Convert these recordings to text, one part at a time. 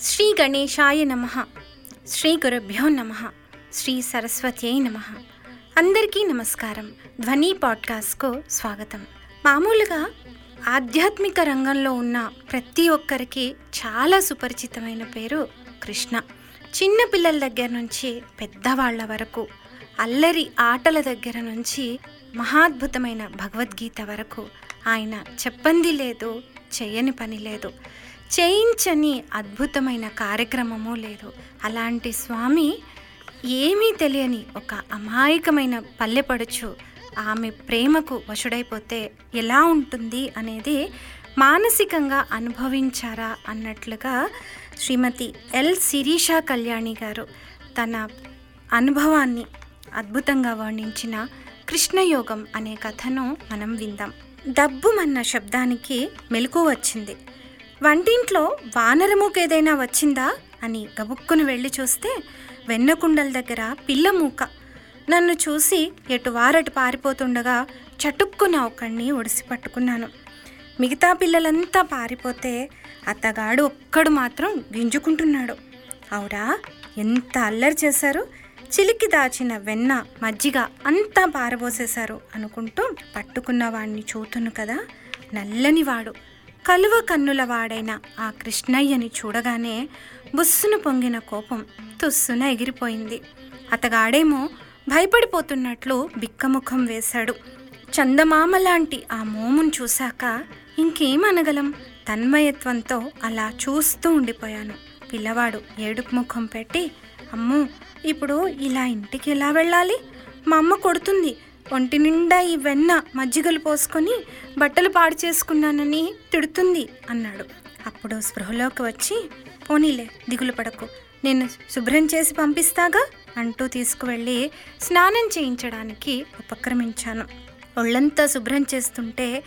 శ్రీ గణేశాయ నమ. శ్రీ గురుభ్యో నమ. శ్రీ సరస్వత్యై నమ. అందరికీ నమస్కారం. ధ్వని పాడ్కాస్ట్కు స్వాగతం. మామూలుగా ఆధ్యాత్మిక రంగంలో ఉన్న ప్రతి ఒక్కరికి చాలా సుపరిచితమైన పేరు కృష్ణ. చిన్న పిల్లల దగ్గర నుంచి పెద్దవాళ్ళ వరకు అల్లరి ఆటల దగ్గర నుంచి మహాద్భుతమైన భగవద్గీత వరకు ఆయన చెప్పంది లేదు చేయని పని లేదు. చేయించని అద్భుతమైన కార్యక్రమము లేదు. అలాంటి స్వామి ఏమీ తెలియని ఒక అమాయకమైన పల్లెపడుచు ఆమె ప్రేమకు వశుడైపోతే ఎలా ఉంటుంది అనేది మానసికంగా అనుభవించారా అన్నట్లుగా శ్రీమతి ఎల్ శిరీష కళ్యాణి గారు తన అనుభవాన్ని అద్భుతంగా వర్ణించిన కృష్ణయోగం అనే కథను మనం విందాం. డబ్బుమన్న శబ్దానికి మెలకు వచ్చింది. వంటింట్లో వానరమూకేదైనా వచ్చిందా అని గబుక్కుని వెళ్ళి చూస్తే వెన్నకుండల దగ్గర పిల్ల మూక. నన్ను చూసి ఎటు వారటు పారిపోతుండగా చటుక్కున ఒకడిని ఒడిసి పట్టుకున్నాను. మిగతా పిల్లలంతా పారిపోతే అత్తగాడు ఒక్కడు మాత్రం గింజుకుంటున్నాడు. అవురా ఎంత అల్లరి చేశారు? చిలికి దాచిన వెన్న మజ్జిగ అంతా పారబోసేశారు అనుకుంటూ పట్టుకున్న వాడిని చూతును కదా నల్లనివాడు కలువ కన్నుల వాడైన ఆ కృష్ణయ్యని చూడగానే బుస్సును పొంగిన కోపం తుస్సున ఎగిరిపోయింది. అతగాడేమో భయపడిపోతున్నట్లు బిక్కముఖం వేశాడు. చందమామ లాంటి ఆ మోమును చూశాక ఇంకేం అనగలం తన్మయత్వంతో అలా చూస్తూ ఉండిపోయాను. పిల్లవాడు ఏడుపు ముఖం పెట్టి అమ్మో ఇప్పుడు ఇలా ఇంటికి ఎలా వెళ్ళాలి? మా అమ్మ కొడుతుంది. ఒంటి నిండా ఈ వెన్న మజ్జిగలు పోసుకొని బట్టలు పాడు చేసుకున్నానని తిడుతుంది అన్నాడు. అప్పుడు స్పృహలోకి వచ్చి పోనీలే దిగులు పడకు. నేను శుభ్రం చేసి పంపిస్తాగా? అంటూ తీసుకువెళ్ళి స్నానం చేయించడానికి ఉపక్రమించాను. ఒళ్ళంతా శుభ్రం చేస్తుంటే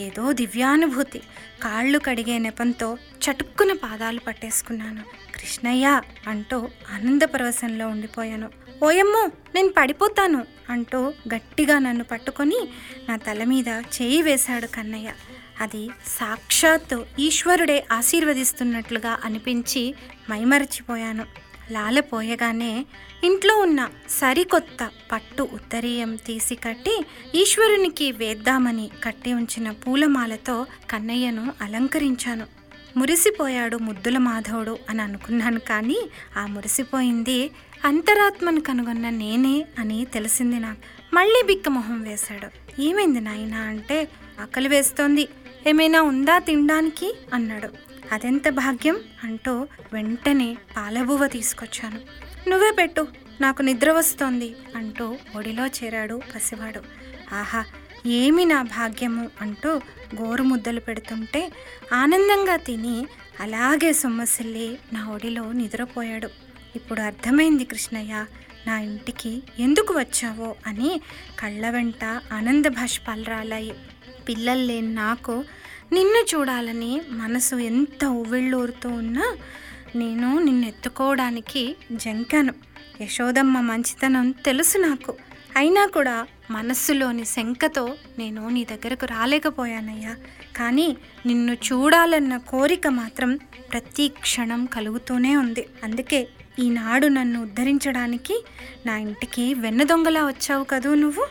ఏదో దివ్యానుభూతి. కాళ్ళు కడిగే నెపంతో చటుక్కున పాదాలు పట్టేసుకున్నాను. కృష్ణయ్య అంటూ ఆనందపరవశంలో ఉండిపోయాను. ఓయమ్మో నేను పడిపోతాను అంటూ గట్టిగా నన్ను పట్టుకొని నా తల మీద చేయి వేశాడు కన్నయ్య. అది సాక్షాత్తు ఈశ్వరుడే ఆశీర్వదిస్తున్నట్లుగా అనిపించి మైమరచిపోయాను. లాలపోయగానే ఇంట్లో ఉన్న సరికొత్త పట్టు ఉత్తరీయం తీసి కట్టి ఈశ్వరునికి వేద్దామని కట్టి ఉంచిన పూలమాలతో కన్నయ్యను అలంకరించాను. మురిసిపోయాడు ముద్దుల మాధవుడు అని అనుకున్నాను కానీ ఆ మురిసిపోయింది అంతరాత్మను కనుగొన్న నేనే అని తెలిసింది నాకు. మళ్ళీ బిక్క మొహం వేశాడు. ఏమైంది నాయనా అంటే ఆకలి వేస్తోంది. ఏమైనా ఉందా తినడానికి? అన్నాడు. అదెంత భాగ్యం? అంటూ వెంటనే పాలబువ్వ తీసుకొచ్చాను. నువ్వే పెట్టు నాకు నిద్ర వస్తోంది అంటూ ఒడిలో చేరాడు పసివాడు. ఆహా ఏమి నా భాగ్యము అంటూ గోరు ముద్దలు పెడుతుంటే ఆనందంగా తిని అలాగే సొమ్మసిల్లి నా ఒడిలో నిద్రపోయాడు. ఇప్పుడు అర్థమైంది కృష్ణయ్య నా ఇంటికి ఎందుకు వచ్చావో అని కళ్ళ వెంట ఆనంద భాష్పాలు రాలాయి పిల్లలు లేని నాకు నిన్ను చూడాలని మనసు ఎంత ఉవ్విళ్ళూరుతూ ఉన్నా నేను నిన్ను ఎత్తుకోవడానికి జంకాను. యశోదమ్మ మంచితనం తెలుసు నాకు. అయినా కూడా మనస్సులోని శంకతో నేను నీ దగ్గరకు రాలేకపోయానయ్యా. కానీ నిన్ను చూడాలన్న కోరిక మాత్రం ప్రతి క్షణం కలుగుతూనే ఉంది. అందుకే ఈనాడు నన్ను ఉద్ధరించడానికి నా ఇంటికి వెన్న దొంగలా వచ్చావు కదూ నువ్వు?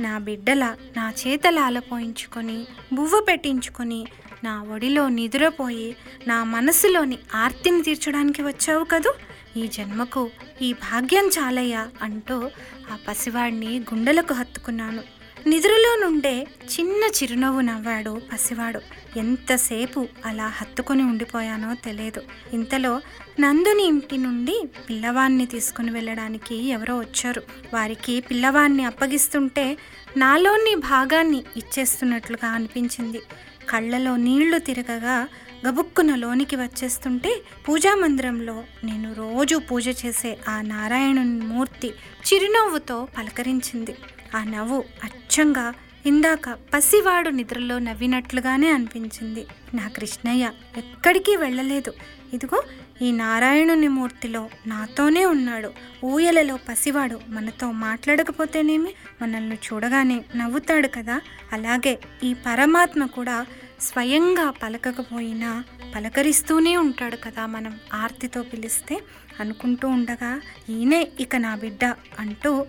నా బిడ్డల నా చేతల ఆలపోయించుకొని బువ్వ పెట్టించుకొని నా ఒడిలో నిద్రపోయి నా మనసులోని ఆర్తిని తీర్చడానికి వచ్చావు కదూ? ఈ జన్మకు ఈ భాగ్యం చాలయ్యా అంటూ ఆ పసివాడిని గుండెలకు హత్తుకున్నాను. నిద్రలో నుండే చిన్న చిరునవ్వు నవ్వాడు పసివాడు. ఎంతసేపు అలా హత్తుకొని ఉండిపోయానో తెలియదు ఇంతలో నందుని ఇంటి నుండి పిల్లవాన్ని తీసుకుని వెళ్ళడానికి ఎవరో వచ్చారు. వారికి పిల్లవాన్ని అప్పగిస్తుంటే నాలోని భాగాన్ని ఇచ్చేస్తున్నట్లుగా అనిపించింది. కళ్ళలో నీళ్ళు తిరగగా గబుక్కున లోనికి వచ్చేస్తుంటే పూజా మందిరంలో నేను రోజు పూజ చేసే ఆ నారాయణుని మూర్తి చిరునవ్వుతో పలకరించింది. ఆ నవ్వు అచ్చంగా ఇందాక పసివాడు నిద్రలో నవ్వినట్లుగానే అనిపించింది. నా కృష్ణయ్య ఎక్కడికి వెళ్ళలేదు. ఇదిగో ఈ నారాయణుని మూర్తిలో నాతోనే ఉన్నాడు. ఊయలలో పసివాడు మనతో మాట్లాడకపోతేనేమి? మనల్ని చూడగానే నవ్వుతాడు కదా? అలాగే ఈ పరమాత్మ కూడా స్వయంగా పలకకపోయినా పలకరిస్తూనే ఉంటాడు కదా మనం ఆర్తితో పిలిస్తే అనుకుంటూ ఉండగా ఈయనే ఇక నా బిడ్డ అంటూ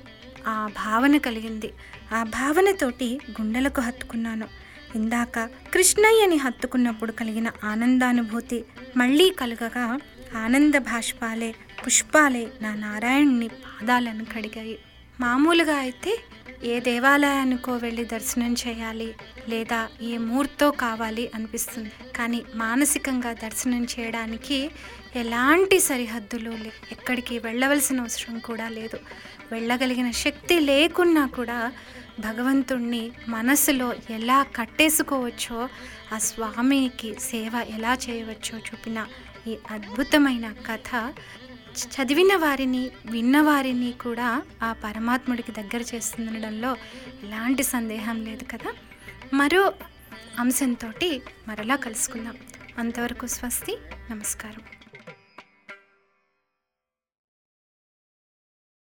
ఆ భావన కలిగింది. ఆ భావనతోటి గుండెలకు హత్తుకున్నాను. ఇందాక కృష్ణయ్యని హత్తుకున్నప్పుడు కలిగిన ఆనందానుభూతి మళ్ళీ కలగగా ఆనంద భాష్పాలే పుష్పాలే నా నారాయణుని పాదాలను కడిగాయి. మామూలుగా అయితే ఏ దేవాలయానికో వెళ్ళి దర్శనం చేయాలి లేదా ఏ మూర్తో కావాలి అనిపిస్తుంది. కానీ మానసికంగా దర్శనం చేయడానికి ఎలాంటి సరిహద్దులు లే ఎక్కడికి వెళ్ళవలసిన అవసరం కూడా లేదు. వెళ్ళగలిగిన శక్తి లేకున్నా కూడా భగవంతుణ్ణి మనసులో ఎలా కట్టేసుకోవచ్చో ఆ స్వామికి సేవ ఎలా చేయవచ్చో చూపిన ఈ అద్భుతమైన కథ చదివిన వారిని విన్నవారిని కూడా ఆ పరమాత్ముడికి దగ్గర చేస్తుండడంలో ఎలాంటి సందేహం లేదు కదా. మరో అంశంతో మరలా కలుసుకుందాం. అంతవరకు స్వస్తి నమస్కారం.